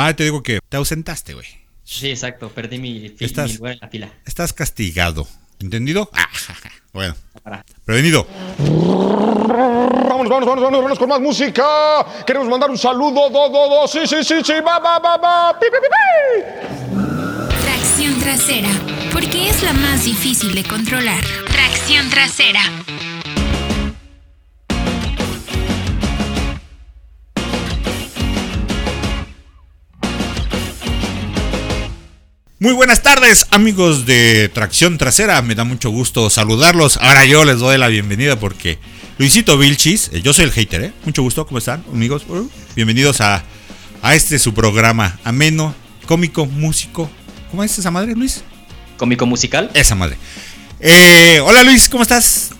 Ah, te digo que te ausentaste, güey. Sí, exacto, perdí mi, fi- Estás- mi lugar en la fila. Estás castigado. ¿Entendido? Ah, bueno. Para. Prevenido. Vámonos, vámonos, vámonos, vámonos, vámonos con más música. Queremos mandar un saludo, do, do, do, sí, sí, sí, sí, va, va, va, va, pi, pi, pi, pi. Tracción trasera, porque es la más difícil de controlar. Tracción trasera. Muy buenas tardes, amigos de Tracción Trasera. Me da mucho gusto saludarlos. Ahora yo les doy la bienvenida porque Luisito Vilchis, eh, yo soy el hater, ¿eh? Mucho gusto, ¿cómo están, amigos? Uh, bienvenidos a, a este su programa ameno, cómico, músico. ¿Cómo es esa madre, Luis? Cómico musical. Esa madre. Eh, hola, Luis, ¿cómo estás?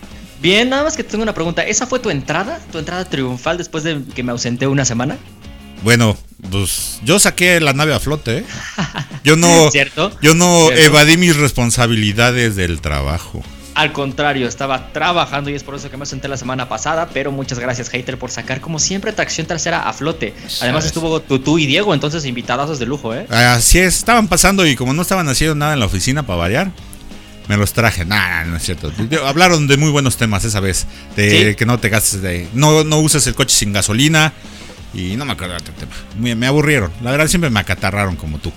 Bien, nada más que tengo una pregunta. ¿Esa fue tu entrada? ¿Tu entrada triunfal después de que me ausenté una semana? Bueno, pues yo saqué la nave a flote, ¿eh? Yo no, ¿Cierto? yo no ¿Cierto? evadí mis responsabilidades del trabajo. Al contrario, estaba trabajando y es por eso que me ausenté la semana pasada, pero muchas gracias, hater, por sacar como siempre tracción trasera a flote. Además estuvo tú, tú y Diego, entonces invitadazos de lujo, ¿eh? Así es, estaban pasando y como no estaban haciendo nada en la oficina para variar, me los traje. Nah, no es cierto. Hablaron de muy buenos temas esa vez. De ¿Sí? que no te gastes de. No, no uses el coche sin gasolina. Y no me acuerdo de otro tema. Me, me aburrieron. La verdad siempre me acatarraron como tú.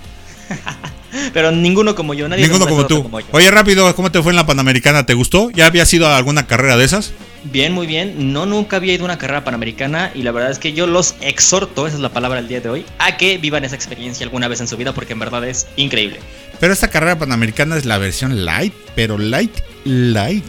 Pero ninguno como yo, nadie Ninguno como tú. como yo. Oye, rápido, ¿cómo te fue en la Panamericana? ¿Te gustó? ¿Ya habías ido a alguna carrera de esas? Bien, muy bien. No, nunca había ido a una carrera panamericana y la verdad es que yo los exhorto, esa es la palabra del día de hoy, a que vivan esa experiencia alguna vez en su vida porque en verdad es increíble. Pero esta carrera panamericana es la versión light, pero light, light.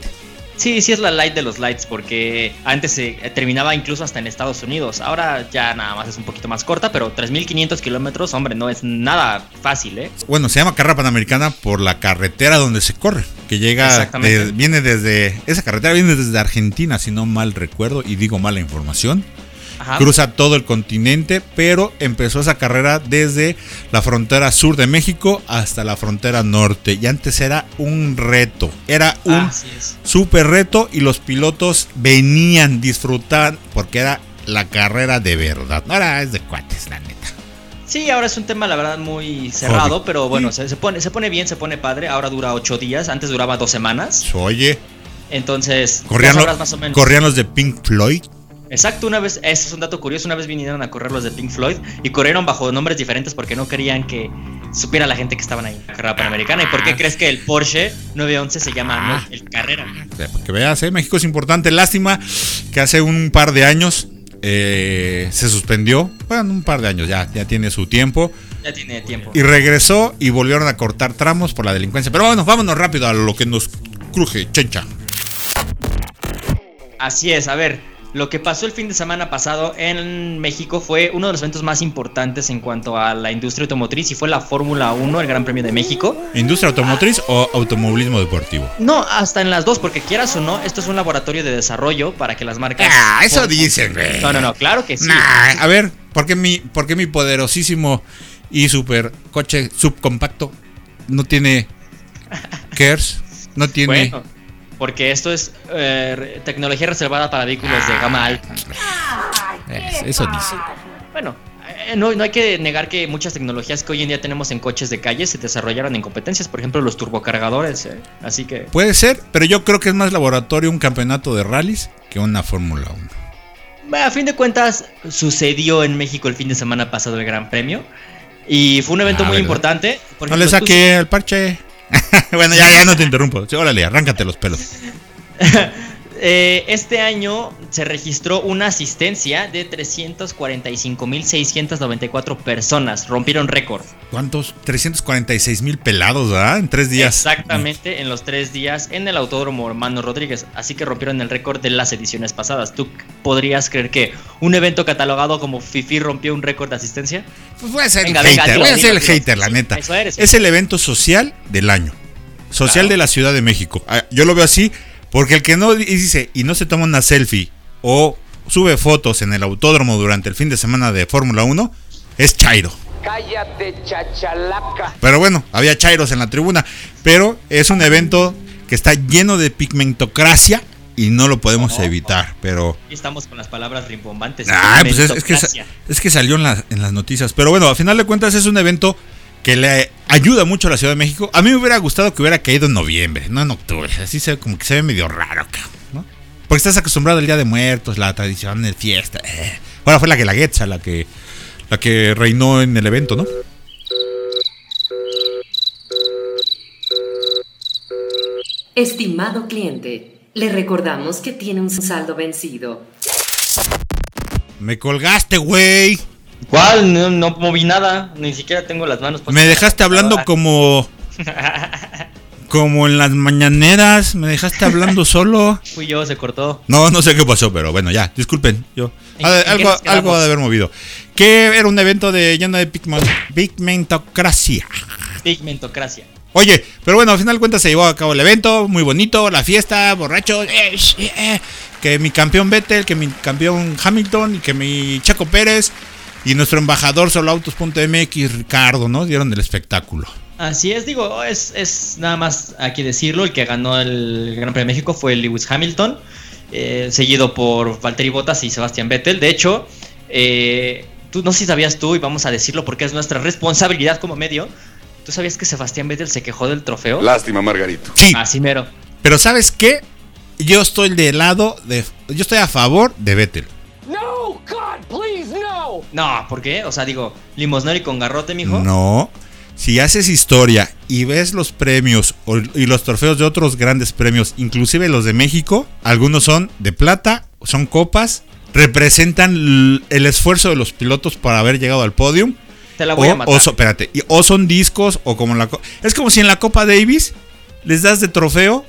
Sí, sí es la light de los lights porque antes se eh, terminaba incluso hasta en Estados Unidos. Ahora ya nada más es un poquito más corta, pero 3.500 kilómetros, hombre, no es nada fácil, ¿eh? Bueno, se llama carrera panamericana por la carretera donde se corre, que llega, de- viene desde, esa carretera viene desde Argentina, si no mal recuerdo, y digo mala información. Ajá. Cruza todo el continente, pero empezó esa carrera desde la frontera sur de México hasta la frontera norte. Y antes era un reto, era un Así es. super reto y los pilotos venían disfrutar porque era la carrera de verdad. Ahora es de cuates, la neta. Sí, ahora es un tema, la verdad, muy cerrado, pero bueno, se, se pone, se pone bien, se pone padre. Ahora dura ocho días, antes duraba dos semanas. Oye, Entonces, corrían, lo- sabrás más o menos. corrían los de Pink Floyd. Exacto, una vez, ese es un dato curioso, una vez vinieron a correr los de Pink Floyd y corrieron bajo nombres diferentes porque no querían que supiera la gente que estaban ahí en la carrera panamericana. ¿Y por qué crees que el Porsche 911 se llama Ah. no, el Carrera? O sea, para que veas, ¿eh? México es importante. Lástima que hace un par de años eh, se suspendió. Bueno, un par de años ya, ya tiene su tiempo. Ya tiene tiempo. Y regresó y volvieron a cortar tramos por la delincuencia. Pero bueno, vámonos rápido a lo que nos cruje, chencha. Así es, a ver, lo que pasó el fin de semana pasado en México fue uno de los eventos más importantes en cuanto a la industria automotriz y fue la Fórmula 1, el Gran Premio de México. ¿Industria automotriz o automovilismo deportivo? No, hasta en las dos, porque quieras o no, esto es un laboratorio de desarrollo para que las marcas... Ah, eso Por- dicen, güey. No, no, no, claro que sí. Nah, a ver, ¿por qué mi, por qué mi poderosísimo y super coche subcompacto no tiene KERS? No tiene. Bueno, porque esto es eh, tecnología reservada para vehículos de gama alta. Es- eso dice. Bueno, eh, no, no hay que negar que muchas tecnologías que hoy en día tenemos en coches de calle se desarrollaron en competencias, por ejemplo los turbocargadores. eh. Así que Puede ser, pero yo creo que es más laboratorio un campeonato de rallies que una Fórmula 1. Bueno, a fin de cuentas, sucedió en México el fin de semana pasado el Gran Premio. Y fue un evento Ah, muy ¿verdad? importante. Por No le ejemplo, tú- saqué el parche. bueno, ya, ya no te interrumpo. Sí, órale, arráncate los pelos. Eh, este año se registró una asistencia de 345.694 personas. Rompieron récord. ¿Cuántos? 346 mil pelados, ¿verdad? En tres días. Exactamente, en los tres días en el Autódromo Hermano Rodríguez. Así que rompieron el récord de las ediciones pasadas. ¿Tú podrías creer que un evento catalogado como FIFI rompió un récord de asistencia? Pues voy a ser Venga, el venga, hater, dilo, voy a ser el dilo. hater, la neta. eso eres. Es el evento social del año. Social Claro. de la Ciudad de México. Ah, Yo lo veo así, porque el que no dice y no se toma una selfie o sube fotos en el autódromo durante el fin de semana de Fórmula 1 es Chairo. Cállate, chachalaca. Pero bueno, había Chairos en la tribuna. Pero es un evento que está lleno de pigmentocracia y no lo podemos evitar, pero... Aquí estamos con las palabras rimbombantes. Ah, pues es, es que, es que salió en, las- en las noticias. Pero bueno, a final de cuentas es un evento que le ayuda mucho a la Ciudad de México. A mí me hubiera gustado que hubiera caído en noviembre, no en octubre. Así se, como que se ve medio raro, cabrón, ¿no? Porque estás acostumbrado al Día de Muertos, la tradición de fiesta. eh. Ahora fue la que la Guelaguetza la que, la que reinó en el evento, ¿no? Estimado cliente, le recordamos que tiene un saldo vencido. Me colgaste, güey. ¿Cuál? No, no moví nada. Ni siquiera tengo las manos. Me dejaste hablando computadora. como... Como en las mañaneras. Me dejaste hablando solo. Fui yo, se cortó. No, no sé qué pasó, pero bueno, ya, disculpen. Yo, ¿En- Ha de- en qué algo, algo ha de haber movido. Que era un evento de lleno de pigmentocracia. Pigmentocracia. Oye, pero bueno, al final de cuentas se llevó a cabo el evento, muy bonito, la fiesta, borrachos, eh, eh, eh, que mi campeón Vettel, que mi campeón Hamilton que mi Chaco Pérez y nuestro embajador soloautos.mx Ricardo, ¿no? Dieron el espectáculo. Así es, digo, es, nada más aquí decirlo, el que ganó el Gran Premio de México fue Lewis Hamilton, eh, seguido por Valtteri Bottas y Sebastián Vettel. De hecho, tú no sé si sabías tú, y vamos a decirlo porque es nuestra responsabilidad como medio, ¿tú sabías que Sebastián Vettel se quejó del trofeo? Lástima, Margarito. Sí, Así mero. pero ¿sabes qué? Yo estoy del lado de... Yo estoy a favor de Vettel. No, God, please, no. No, ¿por qué? O sea, digo, limosnero y con garrote, mijo. No. Si haces historia y ves los premios o- y los trofeos de otros grandes premios, inclusive los de México, algunos son de plata, son copas, representan el esfuerzo de los pilotos para haber llegado al podium. Te la voy o, a matar. o espérate, y- o son discos o como la es como si en la Copa Davis les das de trofeo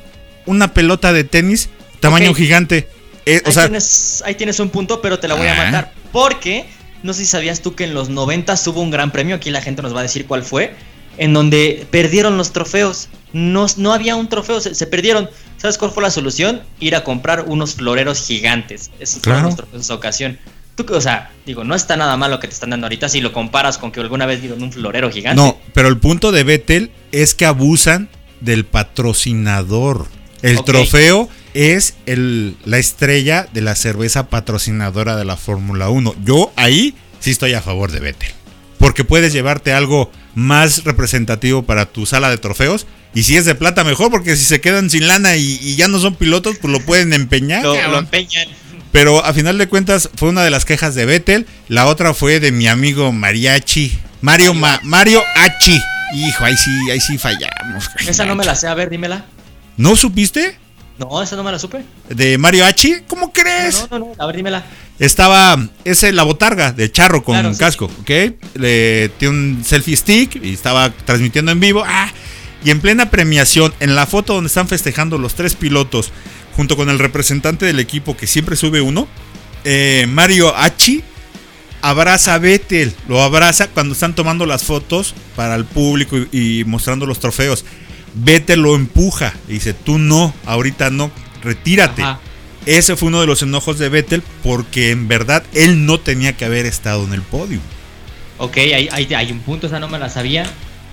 una pelota de tenis tamaño gigante. Eh, o ahí, sea, tienes, ahí tienes un punto, pero te la voy a Ah. matar. Porque no sé si sabías tú que en los 90 hubo un gran premio, aquí la gente nos va a decir cuál fue, en donde perdieron los trofeos. No, no había un trofeo, se, se perdieron. ¿Sabes cuál fue la solución? Ir a comprar unos floreros gigantes. Esos fueron Claro. los trofeos de esa ocasión. Tú, o sea, digo, no está nada mal lo que te están dando ahorita si lo comparas con que alguna vez dieron un florero gigante. No, pero el punto de Vettel es que abusan del patrocinador. El trofeo es el, la estrella de la cerveza patrocinadora de la Fórmula 1. Yo ahí sí estoy a favor de Vettel. Porque puedes llevarte algo más representativo para tu sala de trofeos. Y si es de plata, mejor, porque si se quedan sin lana y, y ya no son pilotos, pues lo pueden empeñar. Lo, empeñan. Pero a final de cuentas fue una de las quejas de Vettel. La otra fue de mi amigo Mariachi. Mario, Ma- Mario Hachi. Hijo, ahí sí, ahí sí fallamos. Esa no me la sé, a ver, dímela. ¿No supiste? No, esa no me la supe. De Mario Hachi. ¿Cómo crees? No, no, no, a ver, dímela. Estaba, ese la botarga de charro con Claro, sí, casco, ¿ok? Le tiene un selfie stick y estaba transmitiendo en vivo. Ah, y en plena premiación, en la foto donde están festejando los tres pilotos, junto con el representante del equipo que siempre sube uno, eh, Mario Hachi abraza a Vettel, lo abraza cuando están tomando las fotos para el público y, y mostrando los trofeos. Vettel lo empuja y dice, tú no, ahorita no, retírate. Ajá. Ese fue uno de los enojos de Vettel porque en verdad él no tenía que haber estado en el podio. Ok, hay, hay, hay un punto, esa no me la sabía.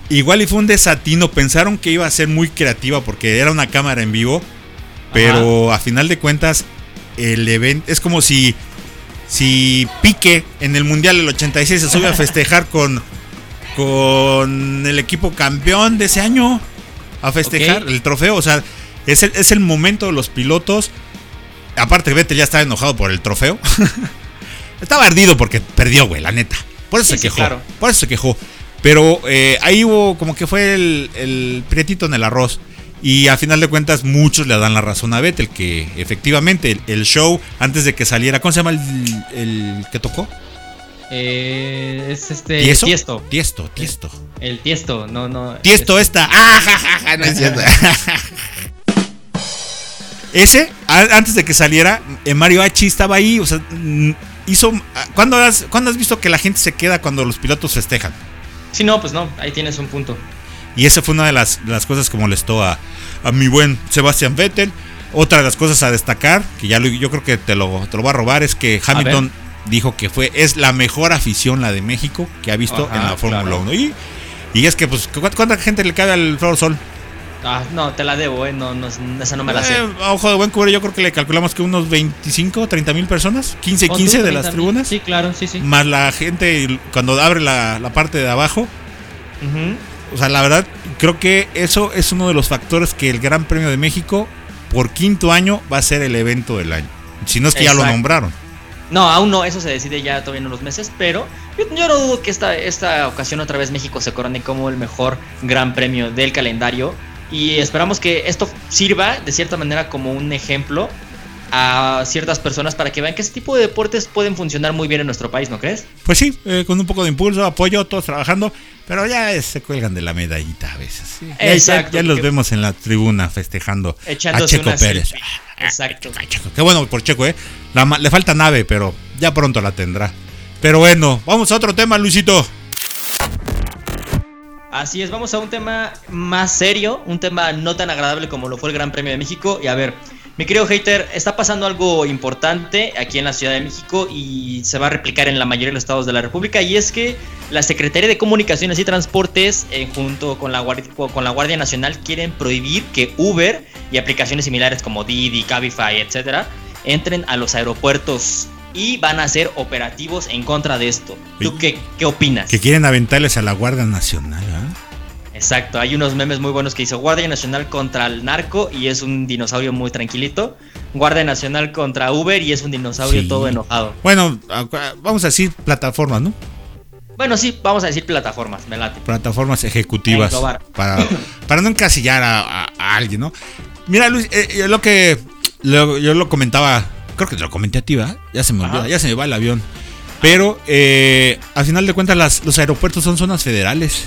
Igual y fue un desatino, pensaron que iba a ser muy creativa porque era una cámara en vivo, pero a final de cuentas el evento es como si si Pique en el Mundial del 86 se sube a festejar con con el equipo campeón de ese año a festejar el trofeo, o sea, es el, es el momento de los pilotos. Aparte Vettel ya estaba enojado por el trofeo. estaba ardido porque perdió, güey, la neta. Por eso Sí, se sí, quejó. claro. Por eso se quejó. Pero eh, ahí hubo como que fue el, el prietito en el arroz. Y a final de cuentas muchos le dan la razón a Vettel que efectivamente el, el show antes de que saliera, ¿cómo se llama el, el que tocó? Eh, es este. ¿Tiesto? Tiesto. Tiesto, Tiesto. El tiesto, no, no. Tiesto esta. ¡Ah, ja, ja, ja! No es cierto. Ese, a- antes de que saliera, eh, Mario Hachi estaba ahí. O sea, hizo. ¿cuándo has, ¿Cuándo has visto que la gente se queda cuando los pilotos festejan? Sí, no, pues no, ahí tienes un punto. Y esa fue una de las, las cosas que molestó a, a mi buen Sebastián Vettel. Otra de las cosas a destacar, que ya lo- yo creo que te lo, te lo voy a robar, es que Hamilton dijo que fue es la mejor afición la de México que ha visto Ajá, en la Fórmula claro. 1. Y, y es que, pues, ¿cu- ¿cuánta gente le cabe al Flor Sol? Ah, no, te la debo, ¿eh? No, no, esa no me la sé. Eh, ojo de buen cubre, yo creo que le calculamos que unos 25, 30 mil personas, 15, ¿O 15 tú, de las 30,000? tribunas. Sí, claro, sí, sí. Más la gente cuando abre la, la parte de abajo. Ujú. O sea, la verdad, creo que eso es uno de los factores que el Gran Premio de México, por quinto año, va a ser el evento del año. Si no es que ya lo nombraron. No, aún no, eso se decide ya todavía en unos meses, pero yo, yo no dudo que esta, esta ocasión otra vez México se corone como el mejor gran premio del calendario y esperamos que esto sirva de cierta manera como un ejemplo a ciertas personas para que vean que este tipo de deportes pueden funcionar muy bien en nuestro país, ¿no crees? Pues sí, eh, con un poco de impulso, apoyo, todos trabajando, pero ya se cuelgan de la medallita a veces. sí. Ya- ya- Exacto, Ya, los vemos en la tribuna festejando a Checo Pérez. selfie. Exacto. Ay, Checo, Qué bueno por Checo, ¿eh? La le falta nave, pero ya pronto la tendrá. Pero bueno, vamos a otro tema, Luisito. Así es, vamos a un tema más serio, un tema no tan agradable como lo fue el Gran Premio de México. Y a ver, mi querido hater, está pasando algo importante aquí en la Ciudad de México y se va a replicar en la mayoría de los estados de la República. Y es que la Secretaría de Comunicaciones y Transportes, eh, junto con la, Guardia, con la Guardia Nacional, quieren prohibir que Uber y aplicaciones similares como Didi, Cabify, etcétera, entren a los aeropuertos y van a hacer operativos en contra de esto. ¿Tú qué, qué opinas? Que quieren aventarles a la Guardia Nacional, ¿ah? Exacto, hay unos memes muy buenos que dice Guardia Nacional contra el narco y es un dinosaurio muy tranquilito. Guardia Nacional contra Uber y es un dinosaurio Sí. todo enojado. Bueno, vamos a decir plataformas, ¿no? Bueno, sí, vamos a decir plataformas, me late. Plataformas ejecutivas para, para no encasillar a, a- a alguien, ¿no? Mira, Luis, eh, yo lo que lo- yo lo comentaba, creo que te lo comenté a ti, ¿verdad? Ya se me Ajá. olvida, ya se me va el avión. Pero eh, al final de cuentas las- los aeropuertos son zonas federales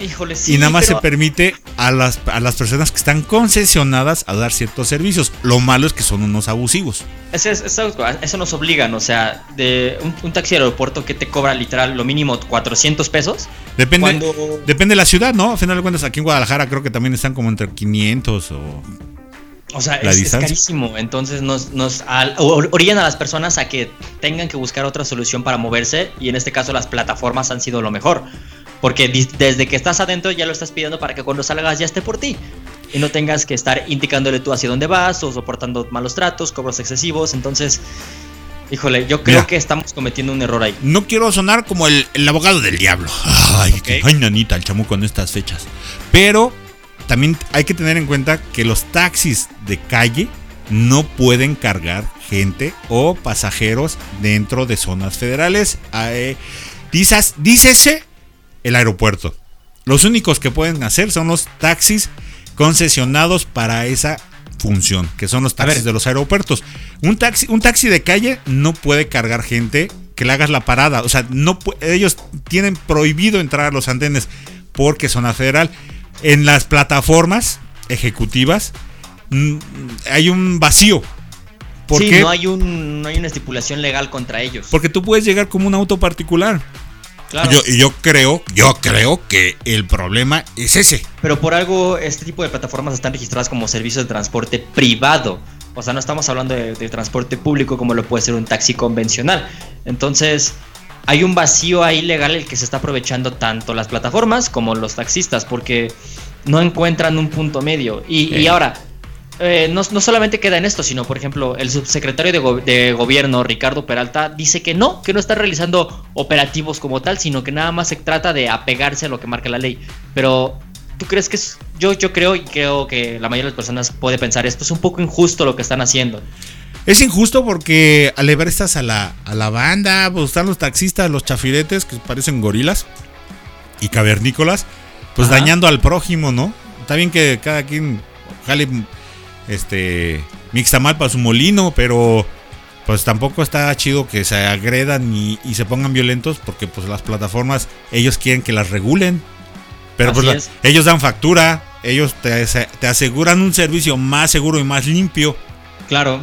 Híjole, sí. y nada más pero- se permite a las, a las personas que están concesionadas a dar ciertos servicios. Lo malo es que son unos abusivos. Eso, es- eso- eso nos obligan, o sea, de un, un taxi de aeropuerto que te cobra literal lo mínimo 400 pesos. Depende, Cuando- depende de la ciudad, ¿no? Al final de cuentas aquí en Guadalajara creo que también están como entre 500 o... O sea, es, carísimo. Entonces nos, nos al- orillan a las personas a que tengan que buscar otra solución para moverse. Y en este caso las plataformas han sido lo mejor. Porque desde que estás adentro ya lo estás pidiendo para que cuando salgas ya esté por ti. Y no tengas que estar indicándole tú hacia dónde vas o soportando malos tratos, cobros excesivos. Entonces, híjole, yo creo Mira. que estamos cometiendo un error ahí. No quiero sonar como el, el abogado del diablo. Ay, ay, nanita, el chamuco en estas fechas. Pero también hay que tener en cuenta que los taxis de calle no pueden cargar gente o pasajeros dentro de zonas federales. Eh, dices- dícese el aeropuerto. Los únicos que pueden hacer son los taxis concesionados para esa función, que son los taxis de los aeropuertos. Un taxi, un taxi de calle no puede cargar gente que le hagas la parada. O sea, no ellos tienen prohibido entrar a los andenes porque zona federal. En las plataformas ejecutivas mm, hay un vacío. ¿Por sí, qué? no hay, un, no hay una estipulación legal contra ellos. Porque tú puedes llegar como un auto particular. Claro. Yo, y yo creo, yo creo que el problema es ese. Pero por algo, este tipo de plataformas están registradas como servicio de transporte privado. O sea, no estamos hablando de, de transporte público como lo puede ser un taxi convencional. Entonces, hay un vacío ahí legal el que se está aprovechando tanto las plataformas como los taxistas porque no encuentran un punto medio. Y, ahora, eh, no, no solamente queda en esto, sino por ejemplo, el subsecretario de, go- de gobierno, Ricardo Peralta, dice que no, que no está realizando operativos como tal, sino que nada más se trata de apegarse a lo que marca la ley. Pero, ¿tú crees que es.? Yo, yo creo y creo que la mayoría de las personas puede pensar esto es un poco injusto lo que están haciendo. Es injusto porque al llevar estas a la, a la banda, pues están los taxistas, los chafiretes que parecen gorilas y cavernícolas, pues Ajá. dañando al prójimo, ¿no? Está bien que cada quien jale este mixtamal para su molino, pero pues tampoco está chido que se agredan y, y se pongan violentos porque pues las plataformas ellos quieren que las regulen. Pero pues la- ellos dan factura, ellos te, ase- te aseguran un servicio más seguro y más limpio. Claro.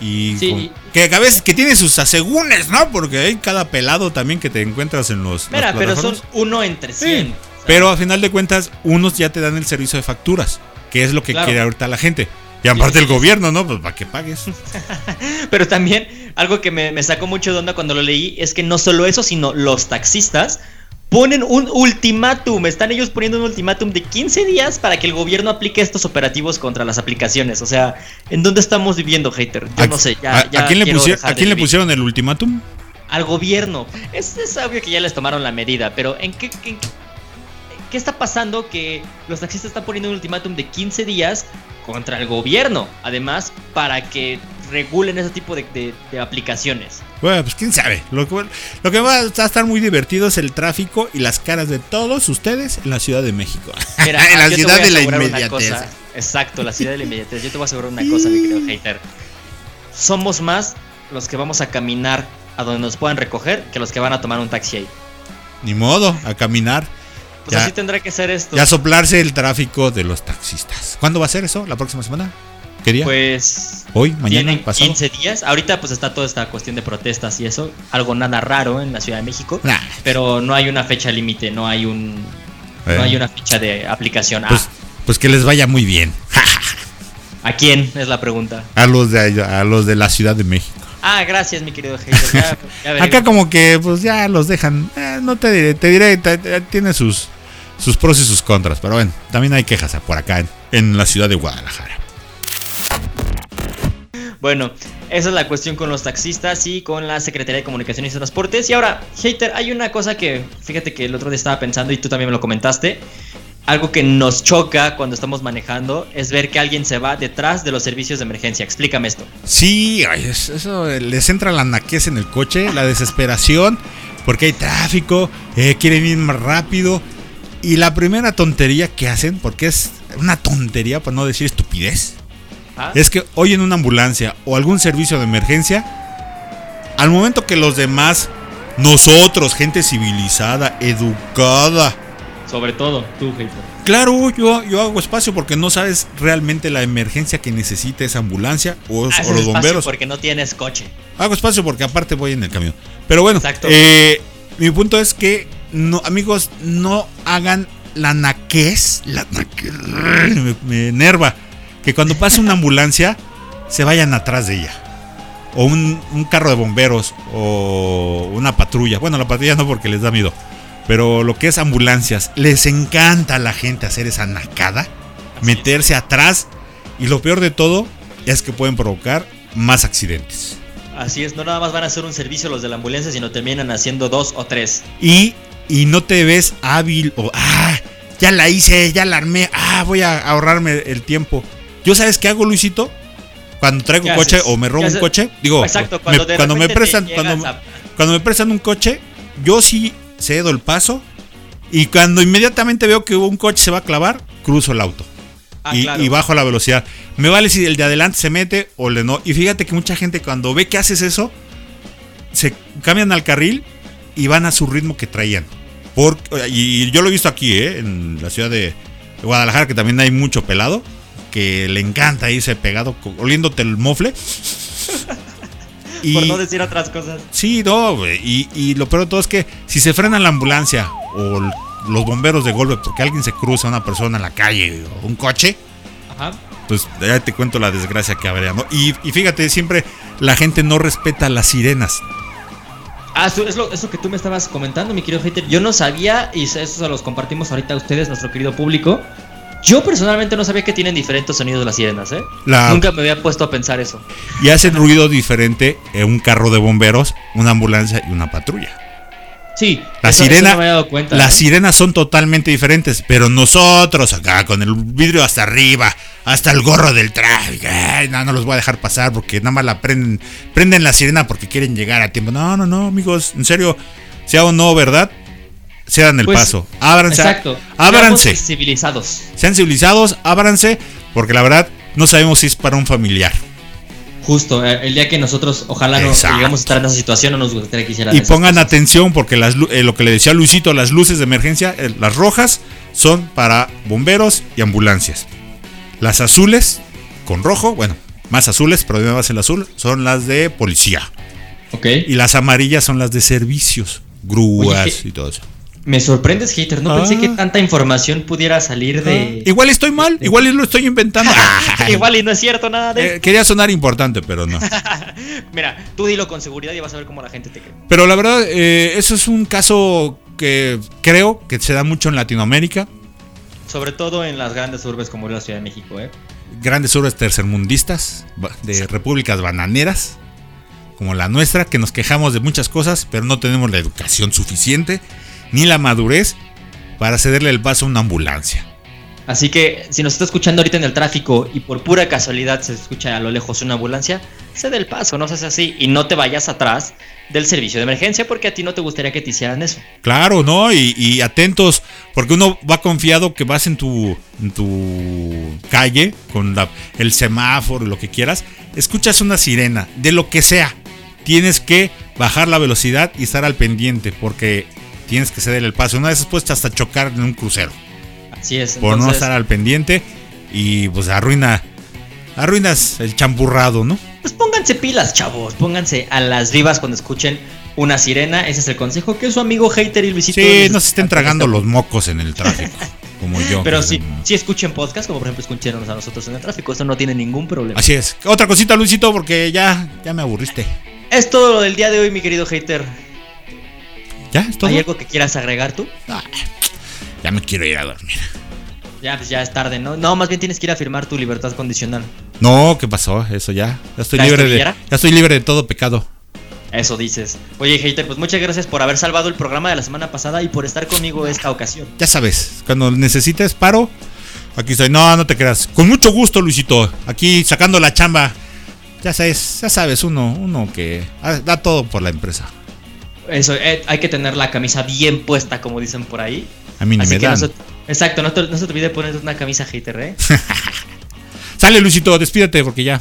Y Sí, con- que a veces que tiene sus asegúnes, ¿no? Porque hay cada pelado también que te encuentras en los. Mira, pero son uno entre Sí, 100. o sea, Pero a final de cuentas, unos ya te dan el servicio de facturas, que es lo que Claro. quiere ahorita la gente. Y aparte el gobierno, ¿no? Pues para que pagues. Pero también algo que me, me sacó mucho de onda cuando lo leí es que no solo eso, sino los taxistas ponen un ultimátum. Están ellos poniendo un ultimátum de 15 días para que el gobierno aplique estos operativos contra las aplicaciones. O sea, ¿en dónde estamos viviendo, hater? Yo ¿A- no sé. Ya, ¿A, a ya quién, le, pusier- a quién le pusieron el ultimátum? Al gobierno. Es, es obvio que ya les tomaron la medida, pero ¿en qué, qué, qué está pasando que los taxistas están poniendo un ultimátum de 15 días contra el gobierno? Además, para que regulen ese tipo de, de- de aplicaciones. Bueno, pues quién sabe. Lo que, lo que va a estar muy divertido es el tráfico y las caras de todos ustedes en la Ciudad de México. Mira, en la ciudad de la inmediatez. Exacto, la ciudad de la inmediatez. Yo te voy a asegurar una cosa, mi querido hater. Somos más los que vamos a caminar a donde nos puedan recoger que los que van a tomar un taxi ahí. Ni modo, a caminar. Pues Ya. así tendrá que ser esto. Ya soplarse el tráfico de los taxistas. ¿Cuándo va a ser eso? ¿La próxima semana? ¿Qué día? Pues ¿Hoy? ¿Mañana? ¿Pasado? 15 días. Ahorita pues está toda esta cuestión de protestas y eso. Algo nada raro en la Ciudad de México. Nah, Pero no hay una fecha límite, no hay un... Eh. No hay una fecha de aplicación. pues, ah, pues que les vaya muy bien. ¿A quién? Es la pregunta. A los de a los de la Ciudad de México. Ah, gracias, mi querido hater. Ya, ya veremos. Acá como que pues ya los dejan. eh, no te diré, te diré, te- te- tiene sus sus pros y sus contras, pero bueno, también hay quejas por acá en, en la ciudad de Guadalajara. Bueno, esa es la cuestión con los taxistas y con la Secretaría de Comunicaciones y Transportes. Y ahora, hater, hay una cosa que, fíjate que el otro día estaba pensando y tú también me lo comentaste. Algo que nos choca cuando estamos manejando es ver que alguien se va detrás de los servicios de emergencia. Explícame esto. Sí, ay, es- eso les entra la naquez en el coche, la desesperación, porque hay tráfico, eh, quieren ir más rápido. Y la primera tontería que hacen, porque es una tontería, para no decir estupidez, ¿Ah? es que oyen una ambulancia o algún servicio de emergencia, al momento que los demás, nosotros, gente civilizada, educada, Sobre todo, tú, hater. claro, yo, yo hago espacio porque no sabes realmente la emergencia que necesita esa ambulancia o, los espacio bomberos. porque no tienes coche. Hago espacio porque aparte voy en el camión. Pero bueno, Exacto. eh, mi punto es que, no, amigos, no hagan la naquez. La naquez. Me, me enerva. Que cuando pase una ambulancia, se vayan atrás de ella. O un, un carro de bomberos. O una patrulla. Bueno, la patrulla no porque les da miedo. Pero lo que es ambulancias, les encanta a la gente hacer esa nacada. meterse atrás. Y lo peor de todo es que pueden provocar más accidentes. Así es, no nada más van a hacer un servicio los de la ambulancia, sino terminan haciendo dos o tres. y, y no te ves hábil o ah, ya la hice, ya la armé, ah, voy a ahorrarme el tiempo. ¿Yo sabes qué hago, Luisito? Cuando traigo ¿Qué coche o me robo ¿Qué un coche, digo, Exacto, cuando me, cuando me prestan cuando, a- cuando me prestan un coche, yo sí cedo el paso y cuando inmediatamente veo que un coche se va a clavar, cruzo el auto. Ah, y, claro. y bajo la velocidad. Me vale si el de adelante se mete o le no. Y fíjate que mucha gente cuando ve que haces eso, se cambian al carril y van a su ritmo que traían. Por, y yo lo he visto aquí, ¿eh? en la ciudad de Guadalajara, que también hay mucho pelado, que le encanta irse pegado, oliéndote el mofle. y, Por no decir otras cosas. Sí, no, güey, y, y lo peor de todo es que si se frena la ambulancia o los bomberos de golpe porque alguien se cruza a una persona en la calle o un coche, Ajá. pues ya te cuento la desgracia que habría, ¿no? Y, y fíjate, siempre la gente no respeta las sirenas. Ah, eso es lo, eso que tú me estabas comentando, mi querido hater. Yo no sabía, y eso se los compartimos ahorita a ustedes, nuestro querido público. Yo personalmente no sabía que tienen diferentes sonidos las sirenas, ¿eh? La- Nunca me había puesto a pensar eso. Y hacen ruido diferente en un carro de bomberos, una ambulancia y una patrulla. Sí, La eso- eso sirena, no me había dado cuenta. las ¿eh? sirenas son totalmente diferentes, pero nosotros acá con el vidrio hasta arriba, hasta el gorro del tráfico, ay, no, no los voy a dejar pasar porque nada más la prenden, prenden la sirena porque quieren llegar a tiempo. No, no, no, amigos, en serio, sea o no, ¿verdad? Cedan el Pues, paso. Ábranse. Exacto. Ábranse. Seamos civilizados. Sean civilizados, ábranse, porque la verdad no sabemos si es para un familiar. Justo, eh, el día que nosotros, ojalá no llegamos a estar en esa situación, no nos gustaría que hicieran Y pongan cosas. atención porque las, eh, lo que le decía Luisito, las luces de emergencia, eh, las rojas son para bomberos y ambulancias. Las azules con rojo, bueno, más azules, pero además el azul, son las de policía. Ok. Y las amarillas son las de servicios, grúas Oye, ¿qué- y todo eso. Me sorprendes, hater. No pensé Ah. que tanta información pudiera salir de. Igual estoy mal, igual lo estoy inventando. Igual y no es cierto nada de. Eh, quería sonar importante, pero no. Mira, tú dilo con seguridad y vas a ver cómo la gente te cree. Pero la verdad, eh, eso es un caso que creo que se da mucho en Latinoamérica. Sobre todo en las grandes urbes como la Ciudad de México, ¿eh? Grandes urbes tercermundistas, de repúblicas bananeras, como la nuestra, que nos quejamos de muchas cosas, pero no tenemos la educación suficiente ni la madurez para cederle el paso a una ambulancia. Así que si nos está escuchando ahorita en el tráfico y por pura casualidad se escucha a lo lejos una ambulancia, cede el paso, no seas así y no te vayas atrás del servicio de emergencia porque a ti no te gustaría que te hicieran eso. Claro, ¿no? Y, y atentos, porque uno va confiado que vas en tu, en tu calle con la- el semáforo, lo que quieras, escuchas una sirena, de lo que sea. Tienes que bajar la velocidad y estar al pendiente, porque tienes que ceder el paso. Una vez puedes hasta chocar en un crucero, Así es. por no estar al pendiente y pues arruina, arruinas el champurrado, ¿no? Pues pónganse pilas, chavos. Pónganse a las vivas cuando escuchen una sirena. Ese es el consejo que su amigo hater y Luisito. Sí, no se estén tragando los mocos en el tráfico, como yo. Pero que sí, escuchen podcast, como por ejemplo escucharnos a nosotros en el tráfico. Eso no tiene ningún problema. Así es. Otra cosita, Luisito, porque ya, ya me aburriste. Es todo lo del día de hoy, mi querido hater. ¿Ya? ¿Es todo? ¿Hay algo que quieras agregar tú? Ah, ya me quiero ir a dormir. Ya, pues ya es tarde, ¿no? No, más bien tienes que ir a firmar tu libertad condicional. No, ¿qué pasó? Eso ya. Ya estoy ¿Ya libre de. Ya estoy libre de todo pecado. Eso dices. Oye, hater, pues muchas gracias por haber salvado el programa de la semana pasada y por estar conmigo esta ocasión. Ya sabes, cuando necesites paro, aquí estoy. No, no te creas. Con mucho gusto, Luisito. Aquí sacando la chamba. Ya sabes, ya sabes, uno, uno que da todo por la empresa. Eso, eh, hay que tener la camisa bien puesta, como dicen por ahí. A mí ni Así me dan. no se- exacto, no, te, no se te olvide poner una camisa hater, ¿eh? Sale, Luisito, despídete porque ya.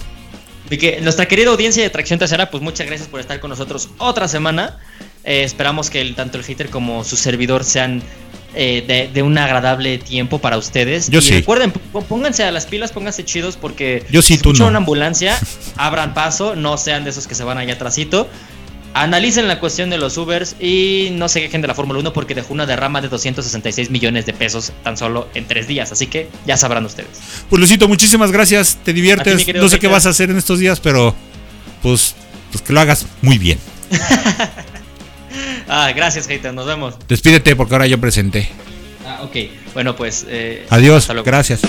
Que nuestra querida audiencia de Tracción Trasera, pues muchas gracias por estar con nosotros otra semana. Eh, esperamos que el- tanto el hater como su servidor sean eh, de, de un agradable tiempo para ustedes. Yo y sí. recuerden, pónganse a las pilas, pónganse chidos porque Yo sí, si tú escuchan no. una ambulancia, abran paso, no sean de esos que se van allá atrásito. Analicen la cuestión de los Ubers y no se quejen de la Fórmula 1 porque dejó una derrama de 266 millones de pesos tan solo en tres días. Así que ya sabrán ustedes. Pues Luisito, muchísimas gracias. Te ti, diviertes. No sé qué vas a hacer en estos días, pero pues, pues que lo hagas muy bien. Ah, gracias, hater. Nos vemos. Despídete porque ahora yo presenté. Ah, ok. Bueno, pues. eh, Adiós. hasta luego. Gracias.